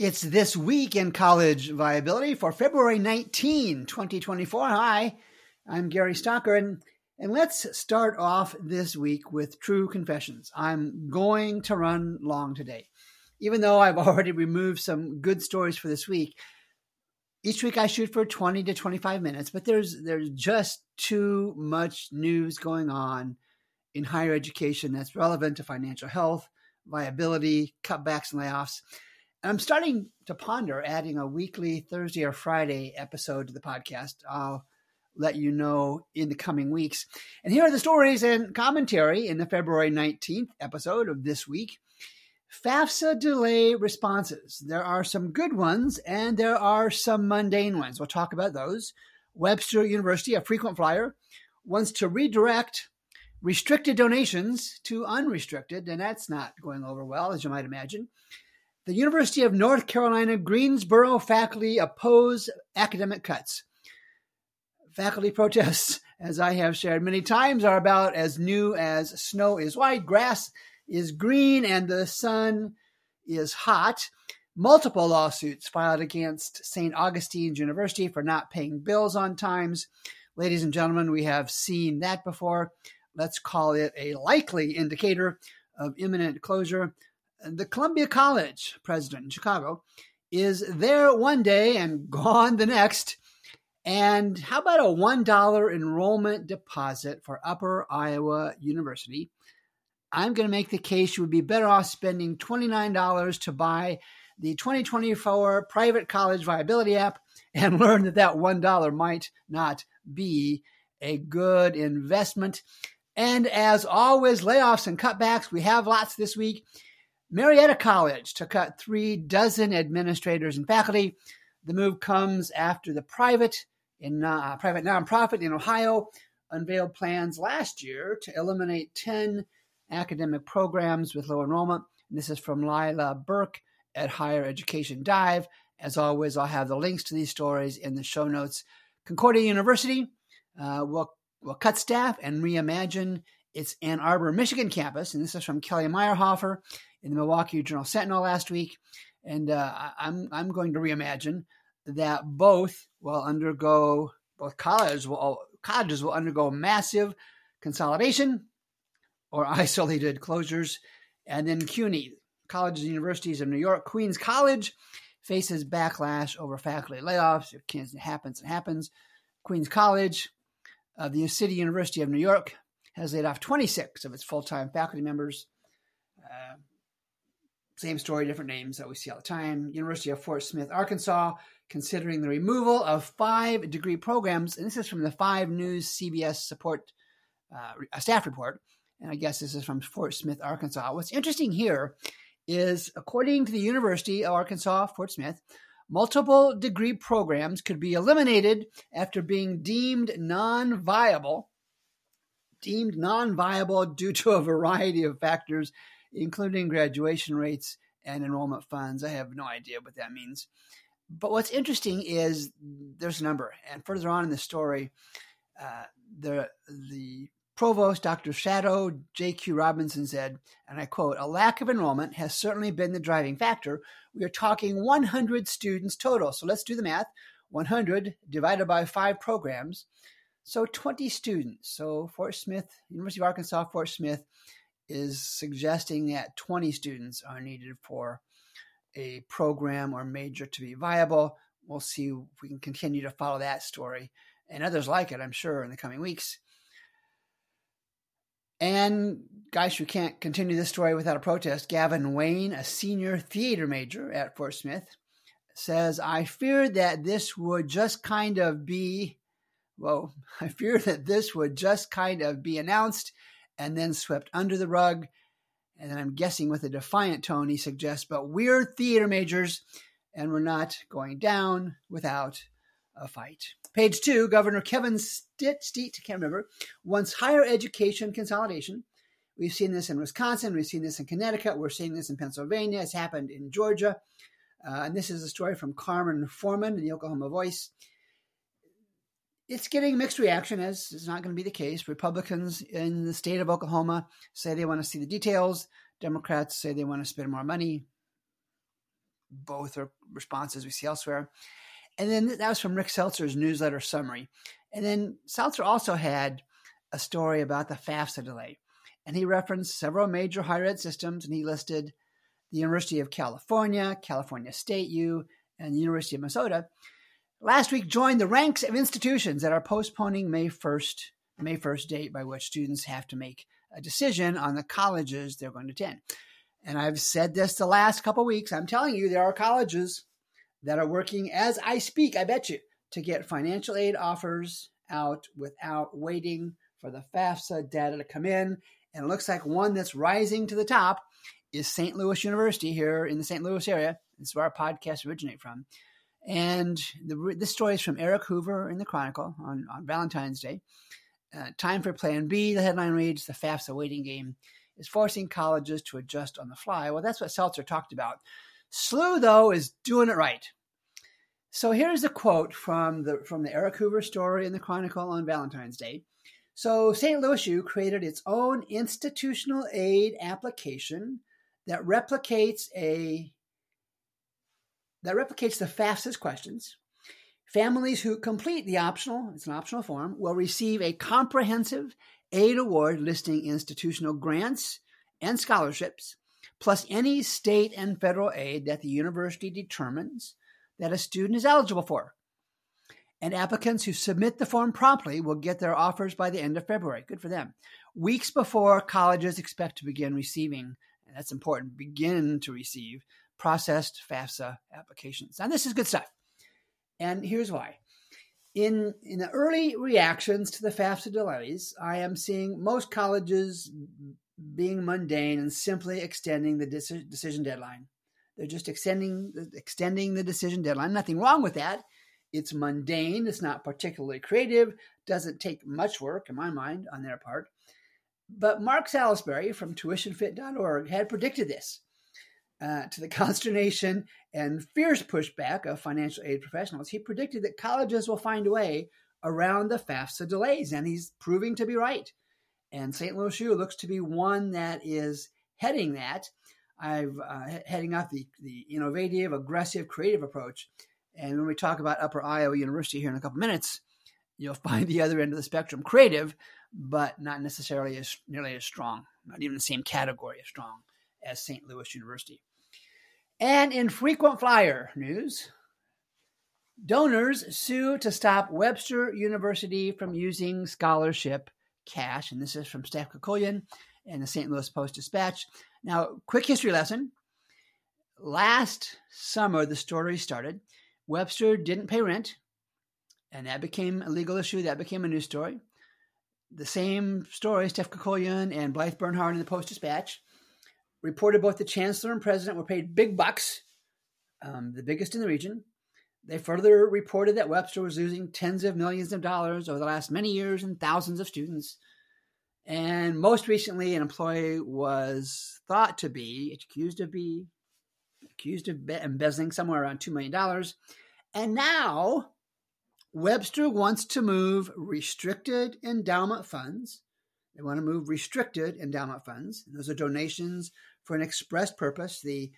It's this week in college viability for February 19, 2024. Hi, I'm Gary Stocker, and, and let's start off this week with true confessions. I'm going to run long today. Even though I've already removed some good stories for this week, each week I shoot for 20 to 25 minutes, but there's there's just too much news going on in higher education that's relevant to financial health, viability, cutbacks and layoffs. I'm starting to ponder adding a weekly Thursday or Friday episode to the podcast. I'll let you know in the coming weeks. And here are the stories and commentary in the February 19th episode of this week. FAFSA delay responses. There are some good ones and there are some mundane ones. We'll talk about those. Webster University, a frequent flyer, wants to redirect restricted donations to unrestricted, and that's not going over well, as you might imagine. The University of North Carolina Greensboro faculty oppose academic cuts. Faculty protests, as I have shared many times, are about as new as snow is white, grass is green, and the sun is hot. Multiple lawsuits filed against St. Augustine's University for not paying bills on times. Ladies and gentlemen, we have seen that before. Let's call it a likely indicator of imminent closure the Columbia College president in Chicago is there one day and gone the next. And how about a $1 enrollment deposit for Upper Iowa University? I'm going to make the case you would be better off spending $29 to buy the 2024 Private College Viability app and learn that that $1 might not be a good investment. And as always, layoffs and cutbacks, we have lots this week. Marietta College to cut three dozen administrators and faculty. The move comes after the private in uh, private nonprofit in Ohio unveiled plans last year to eliminate 10 academic programs with low enrollment. And this is from Lilah Burke at Higher Education Dive. As always, I'll have the links to these stories in the show notes. Concordia University uh, will, will cut staff and reimagine its Ann Arbor, Michigan campus. And this is from Kelly Meyerhofer in the Milwaukee Journal Sentinel last week, and uh, I'm I'm going to reimagine that both will undergo both colleges will colleges will undergo massive consolidation or isolated closures, and then CUNY colleges and universities of New York, Queens College faces backlash over faculty layoffs. It happens, it happens. Queens College, uh, the City University of New York, has laid off 26 of its full time faculty members. Uh, same story, different names that we see all the time. University of Fort Smith, Arkansas, considering the removal of five degree programs. And this is from the 5 News CBS support uh, staff report. And I guess this is from Fort Smith, Arkansas. What's interesting here is, according to the University of Arkansas, Fort Smith, multiple degree programs could be eliminated after being deemed non viable. Deemed non viable due to a variety of factors, including graduation rates and enrollment funds. I have no idea what that means. But what's interesting is there's a number, and further on in the story, uh, the the provost, Dr. Shadow J.Q. Robinson said, and I quote, "A lack of enrollment has certainly been the driving factor. We are talking 100 students total. So let's do the math. 100 divided by five programs, so 20 students. So Fort Smith, University of Arkansas, Fort Smith." Is suggesting that 20 students are needed for a program or major to be viable. We'll see if we can continue to follow that story and others like it, I'm sure, in the coming weeks. And guys, you can't continue this story without a protest. Gavin Wayne, a senior theater major at Fort Smith, says, I feared that this would just kind of be, well, I fear that this would just kind of be announced and then swept under the rug. And then I'm guessing with a defiant tone, he suggests, but we're theater majors and we're not going down without a fight. Page two, Governor Kevin Stitt, Stitt can't remember, wants higher education consolidation. We've seen this in Wisconsin, we've seen this in Connecticut, we're seeing this in Pennsylvania, it's happened in Georgia. Uh, and this is a story from Carmen Forman in the Oklahoma Voice it's getting mixed reaction, as is not going to be the case. Republicans in the state of Oklahoma say they want to see the details. Democrats say they want to spend more money. both are responses we see elsewhere. And then that was from Rick Seltzer's newsletter summary. And then Seltzer also had a story about the FAFSA delay. And he referenced several major higher ed systems and he listed the University of California, California State U, and the University of Minnesota. Last week joined the ranks of institutions that are postponing May 1st, May 1st date by which students have to make a decision on the colleges they're going to attend. And I've said this the last couple weeks. I'm telling you, there are colleges that are working as I speak, I bet you, to get financial aid offers out without waiting for the FAFSA data to come in. And it looks like one that's rising to the top is St. Louis University here in the St. Louis area. This is where our podcast originate from. And the, this story is from Eric Hoover in the Chronicle on, on Valentine's Day. Uh, time for Plan B, the headline reads The FAFSA waiting game is forcing colleges to adjust on the fly. Well, that's what Seltzer talked about. SLU, though, is doing it right. So here's a quote from the from the Eric Hoover story in the Chronicle on Valentine's Day. So St. Louis U created its own institutional aid application that replicates a that replicates the FAFSA's questions. Families who complete the optional, it's an optional form, will receive a comprehensive aid award listing institutional grants and scholarships, plus any state and federal aid that the university determines that a student is eligible for. And applicants who submit the form promptly will get their offers by the end of February. Good for them. Weeks before colleges expect to begin receiving, and that's important, begin to receive processed FAFSA applications. Now, this is good stuff. And here's why. In, in the early reactions to the FAFSA delays, I am seeing most colleges being mundane and simply extending the decision deadline. They're just extending extending the decision deadline. Nothing wrong with that. It's mundane. It's not particularly creative. Doesn't take much work, in my mind, on their part. But Mark Salisbury from tuitionfit.org had predicted this. Uh, to the consternation and fierce pushback of financial aid professionals, he predicted that colleges will find a way around the FAFSA delays, and he's proving to be right. And St. Louis U looks to be one that is heading that. I've uh, heading up the, the innovative, aggressive, creative approach. And when we talk about Upper Iowa University here in a couple minutes, you'll find the other end of the spectrum creative, but not necessarily as nearly as strong, not even the same category as strong as St. Louis University. And in frequent flyer news, donors sue to stop Webster University from using scholarship cash. And this is from Steph Kukuljan and the St. Louis Post Dispatch. Now, quick history lesson. Last summer, the story started. Webster didn't pay rent, and that became a legal issue. That became a news story. The same story, Steph Kukuljan and Blythe Bernhard in the Post Dispatch reported both the chancellor and president were paid big bucks, um, the biggest in the region. They further reported that Webster was losing tens of millions of dollars over the last many years and thousands of students. And most recently, an employee was thought to be accused of be accused of embezzling somewhere around $2 million. And now Webster wants to move restricted endowment funds. They want to move restricted endowment funds. Those are donations for an express purpose. The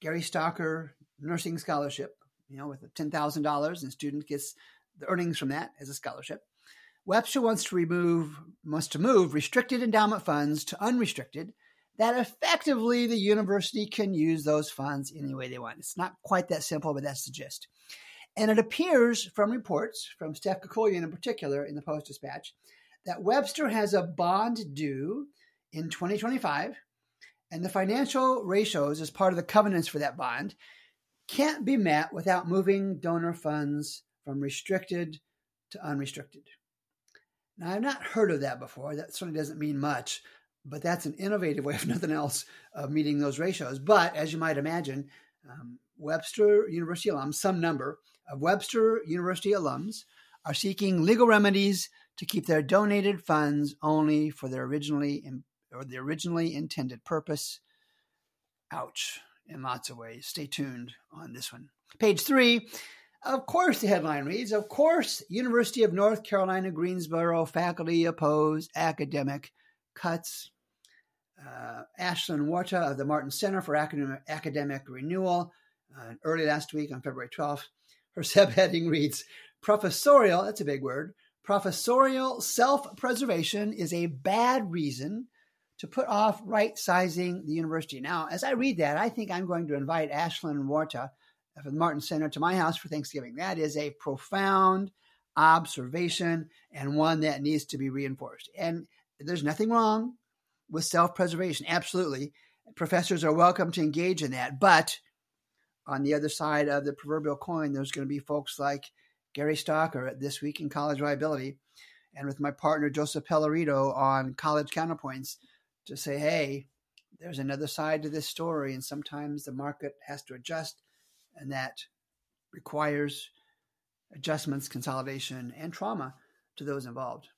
Gary Stocker Nursing Scholarship, you know, with $10,000 and student gets the earnings from that as a scholarship. Webster wants to remove wants to move restricted endowment funds to unrestricted. That effectively the university can use those funds any way they want. It's not quite that simple, but that's the gist. And it appears from reports from Steph Kukuljan in particular in the Post Dispatch that Webster has a bond due in 2025, and the financial ratios as part of the covenants for that bond can't be met without moving donor funds from restricted to unrestricted. Now, I've not heard of that before. That certainly doesn't mean much, but that's an innovative way, if nothing else, of meeting those ratios. But as you might imagine, um, Webster University alums, some number of Webster University alums, are seeking legal remedies to keep their donated funds only for their originally or the originally intended purpose. Ouch! In lots of ways. Stay tuned on this one. Page three. Of course, the headline reads, of course, University of North Carolina Greensboro faculty oppose academic cuts. Uh, Ashlyn Warta of the Martin Center for Academic, Renewal uh, early last week on February 12th. Her subheading reads Professorial, that's a big word, professorial self preservation is a bad reason to put off right sizing the university. Now, as I read that, I think I'm going to invite Ashlyn Warta from the Martin Center to my house for Thanksgiving. That is a profound observation and one that needs to be reinforced. And there's nothing wrong with self preservation. Absolutely. Professors are welcome to engage in that. But on the other side of the proverbial coin, there's going to be folks like Gary Stocker at This Week in College Viability and with my partner Joseph Pellerito on College Counterpoints to say, hey, there's another side to this story. And sometimes the market has to adjust, and that requires adjustments, consolidation, and trauma to those involved.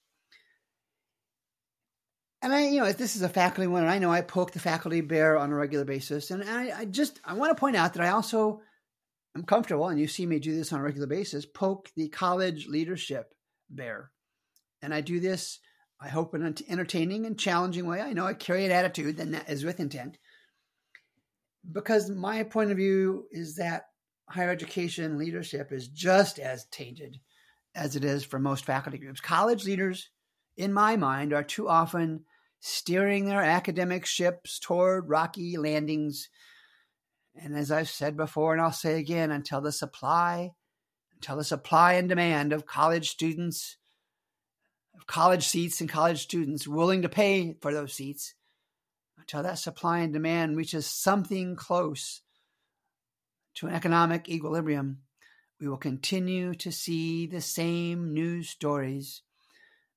And I, you know, this is a faculty one, and I know I poke the faculty bear on a regular basis. And I, I just, I want to point out that I also am comfortable, and you see me do this on a regular basis, poke the college leadership bear. And I do this, I hope, in an entertaining and challenging way. I know I carry an attitude that is with intent. Because my point of view is that higher education leadership is just as tainted as it is for most faculty groups. College leaders, in my mind, are too often steering their academic ships toward rocky landings. And as I've said before, and I'll say again, until the supply, until the supply and demand of college students, of college seats and college students willing to pay for those seats, until that supply and demand reaches something close to an economic equilibrium, we will continue to see the same news stories,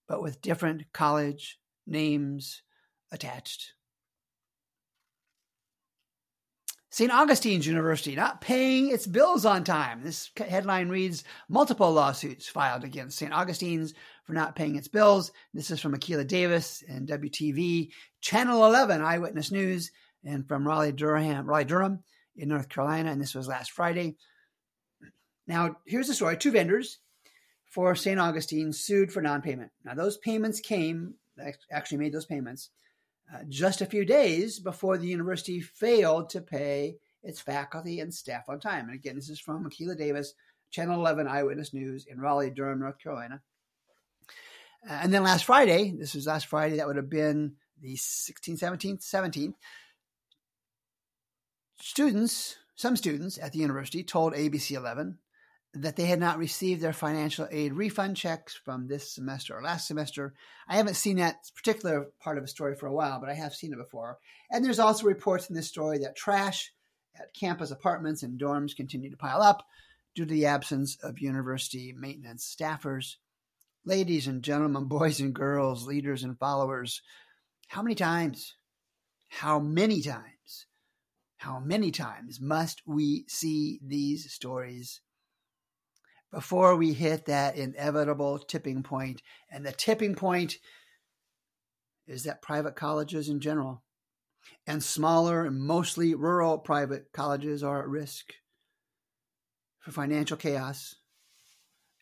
but with different college names attached. St. Augustine's University not paying its bills on time. This headline reads multiple lawsuits filed against St. Augustine's for not paying its bills. This is from Akilah Davis and WTV, Channel 11 Eyewitness News, and from Raleigh Durham, Raleigh Durham in North Carolina. And this was last Friday. Now, here's the story two vendors for St. Augustine sued for non payment. Now, those payments came actually made those payments uh, just a few days before the university failed to pay its faculty and staff on time. And again, this is from Akilah Davis, Channel 11 Eyewitness News in Raleigh, Durham, North Carolina. Uh, and then last Friday, this was last Friday, that would have been the 16th, 17th, 17th, students, some students at the university told ABC 11 that they had not received their financial aid refund checks from this semester or last semester. I haven't seen that particular part of the story for a while, but I have seen it before. And there's also reports in this story that trash at campus apartments and dorms continue to pile up due to the absence of university maintenance staffers. Ladies and gentlemen, boys and girls, leaders and followers, how many times, how many times, how many times must we see these stories before we hit that inevitable tipping point. And the tipping point is that private colleges in general and smaller and mostly rural private colleges are at risk for financial chaos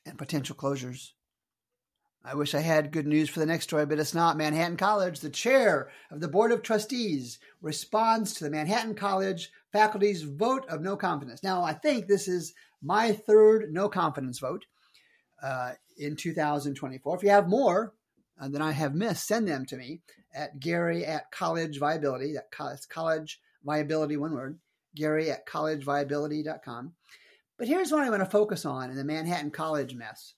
and potential closures. I wish I had good news for the next story, but it's not. Manhattan College, the chair of the Board of Trustees, responds to the Manhattan College faculty's vote of no confidence. Now, I think this is my third no confidence vote uh, in 2024. If you have more uh, than I have missed, send them to me at Gary at College Viability. That college, college Viability, one word. Gary at collegeviability.com. But here's what I want to focus on in the Manhattan College mess.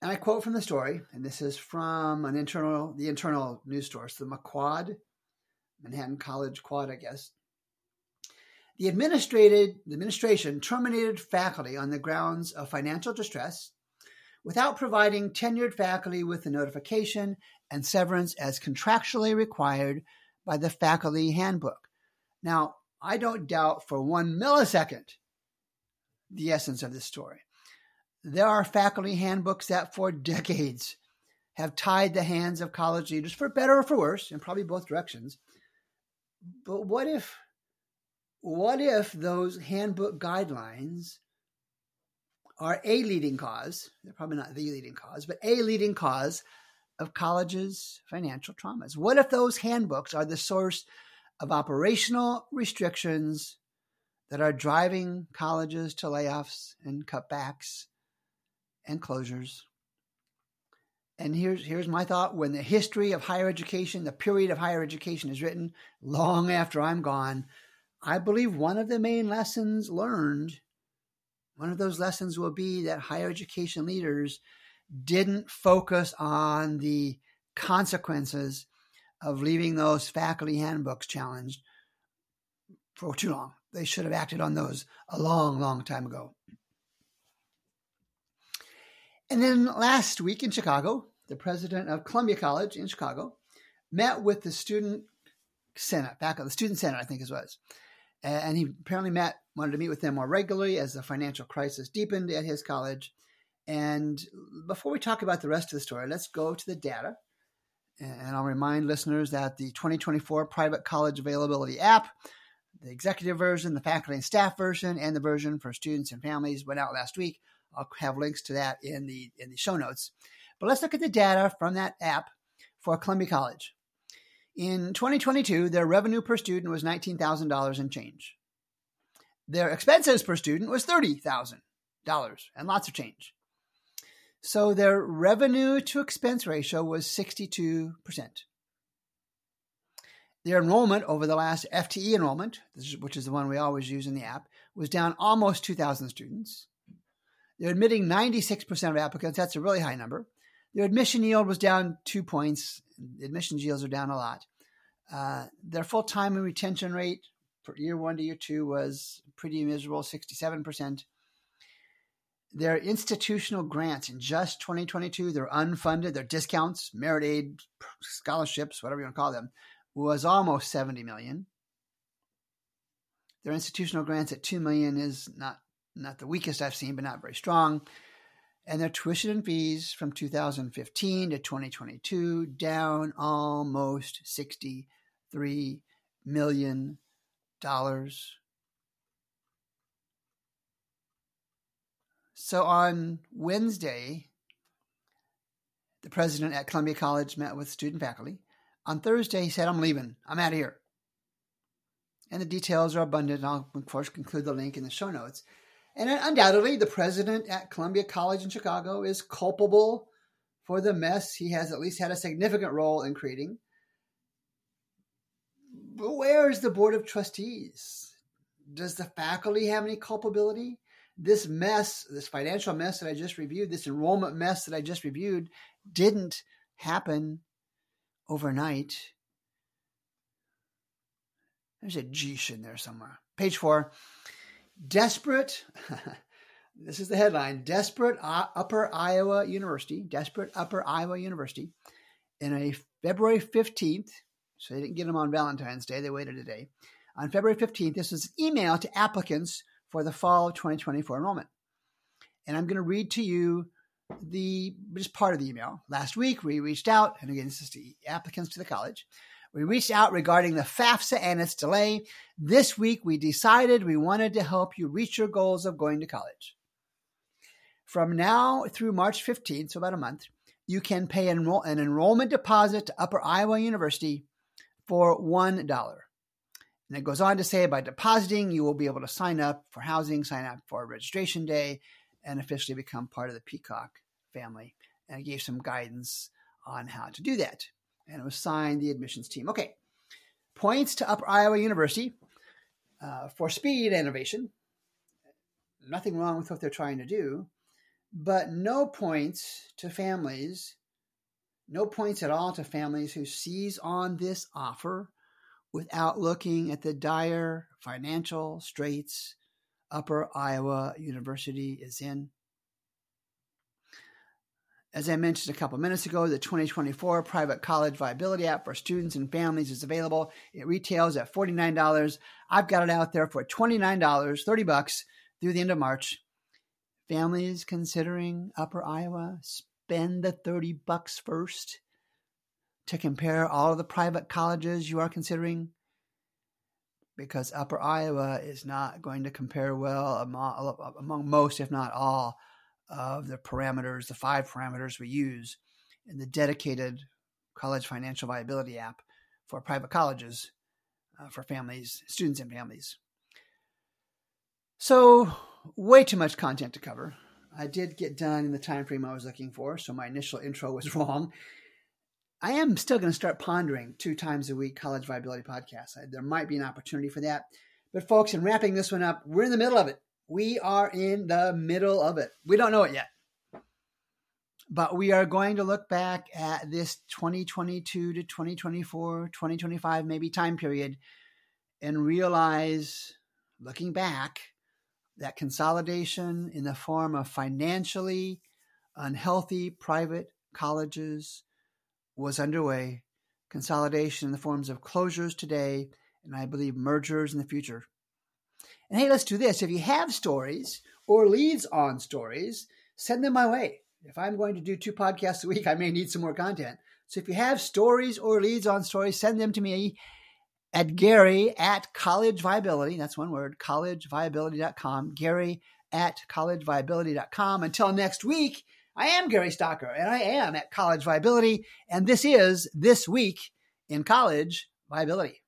And I quote from the story, and this is from an internal, the internal news source, the McQuad, Manhattan College Quad, I guess. The administration terminated faculty on the grounds of financial distress without providing tenured faculty with the notification and severance as contractually required by the faculty handbook. Now, I don't doubt for one millisecond the essence of this story. There are faculty handbooks that for decades have tied the hands of college leaders, for better or for worse, in probably both directions. But what if what if those handbook guidelines are a leading cause? They're probably not the leading cause, but a leading cause of colleges' financial traumas. What if those handbooks are the source of operational restrictions that are driving colleges to layoffs and cutbacks and closures. And here's here's my thought: when the history of higher education, the period of higher education is written long after I'm gone, I believe one of the main lessons learned, one of those lessons will be that higher education leaders didn't focus on the consequences of leaving those faculty handbooks challenged for too long. They should have acted on those a long, long time ago. And then last week in Chicago, the president of Columbia College in Chicago met with the student senate, back of the student senate, I think it was. And he apparently met, wanted to meet with them more regularly as the financial crisis deepened at his college. And before we talk about the rest of the story, let's go to the data. And I'll remind listeners that the 2024 Private College Availability app, the executive version, the faculty and staff version, and the version for students and families went out last week. I'll have links to that in the in the show notes. But let's look at the data from that app for Columbia College. In 2022, their revenue per student was $19,000 and change. Their expenses per student was $30,000 and lots of change. So their revenue to expense ratio was 62%. Their enrollment over the last FTE enrollment, which is the one we always use in the app, was down almost 2,000 students. They're admitting 96% of applicants. That's a really high number. Their admission yield was down two points. Admissions yields are down a lot. Uh, their full time and retention rate for year one to year two was pretty miserable, 67%. Their institutional grants in just 2022, their unfunded, their discounts, merit aid, scholarships, whatever you want to call them, was almost 70 million. Their institutional grants at 2 million is not not the weakest I've seen, but not very strong. And their tuition and fees from 2015 to 2022 down almost 63 million dollars. So on Wednesday, the president at Columbia College met with student faculty. On Thursday, he said, I'm leaving. I'm out of here. And the details are abundant. I'll, of course, include the link in the show notes. And undoubtedly, the president at Columbia College in Chicago is culpable for the mess he has at least had a significant role in creating. But where is the Board of Trustees? Does the faculty have any culpability? This mess, this financial mess that I just reviewed, this enrollment mess that I just reviewed, didn't happen overnight. There's a Geesh in there somewhere. Page four. Desperate, this is the headline Desperate Upper Iowa University, Desperate Upper Iowa University, in a February 15th, so they didn't get them on Valentine's Day, they waited a day. On February 15th, this was an email to applicants for the fall of 2024 enrollment. And I'm going to read to you the just part of the email. Last week, we reached out, and again, this is to applicants to the college. We reached out regarding the FAFSA and its delay. This week, we decided we wanted to help you reach your goals of going to college. From now through March 15th, so about a month, you can pay an enrollment deposit to Upper Iowa University for $1. And it goes on to say by depositing, you will be able to sign up for housing, sign up for registration day, and officially become part of the Peacock family. And I gave some guidance on how to do that and it was signed the admissions team. Okay, points to Upper Iowa University uh, for speed and innovation. Nothing wrong with what they're trying to do, but no points to families, no points at all to families who seize on this offer without looking at the dire financial straits Upper Iowa University is in. As I mentioned a couple minutes ago, the 2024 Private College Viability app for students and families is available. It retails at $49. I've got it out there for $29, 30 bucks through the end of March. Families considering Upper Iowa, spend the 30 bucks first to compare all of the private colleges you are considering because Upper Iowa is not going to compare well among, among most, if not all, of the parameters, the five parameters we use in the dedicated college financial viability app for private colleges uh, for families, students and families. So, way too much content to cover. I did get done in the time frame I was looking for, so my initial intro was wrong. I am still going to start pondering two times a week college viability podcasts. There might be an opportunity for that. But, folks, in wrapping this one up, we're in the middle of it. We are in the middle of it. We don't know it yet. But we are going to look back at this 2022 to 2024, 2025, maybe time period and realize, looking back, that consolidation in the form of financially unhealthy private colleges was underway, consolidation in the forms of closures today, and I believe mergers in the future. And hey, let's do this. If you have stories or leads on stories, send them my way. If I'm going to do two podcasts a week, I may need some more content. So if you have stories or leads on stories, send them to me at Gary at College Viability. That's one word, collegeviability.com. Gary at collegeviability.com. Until next week, I am Gary Stocker and I am at College Viability. And this is This Week in College Viability.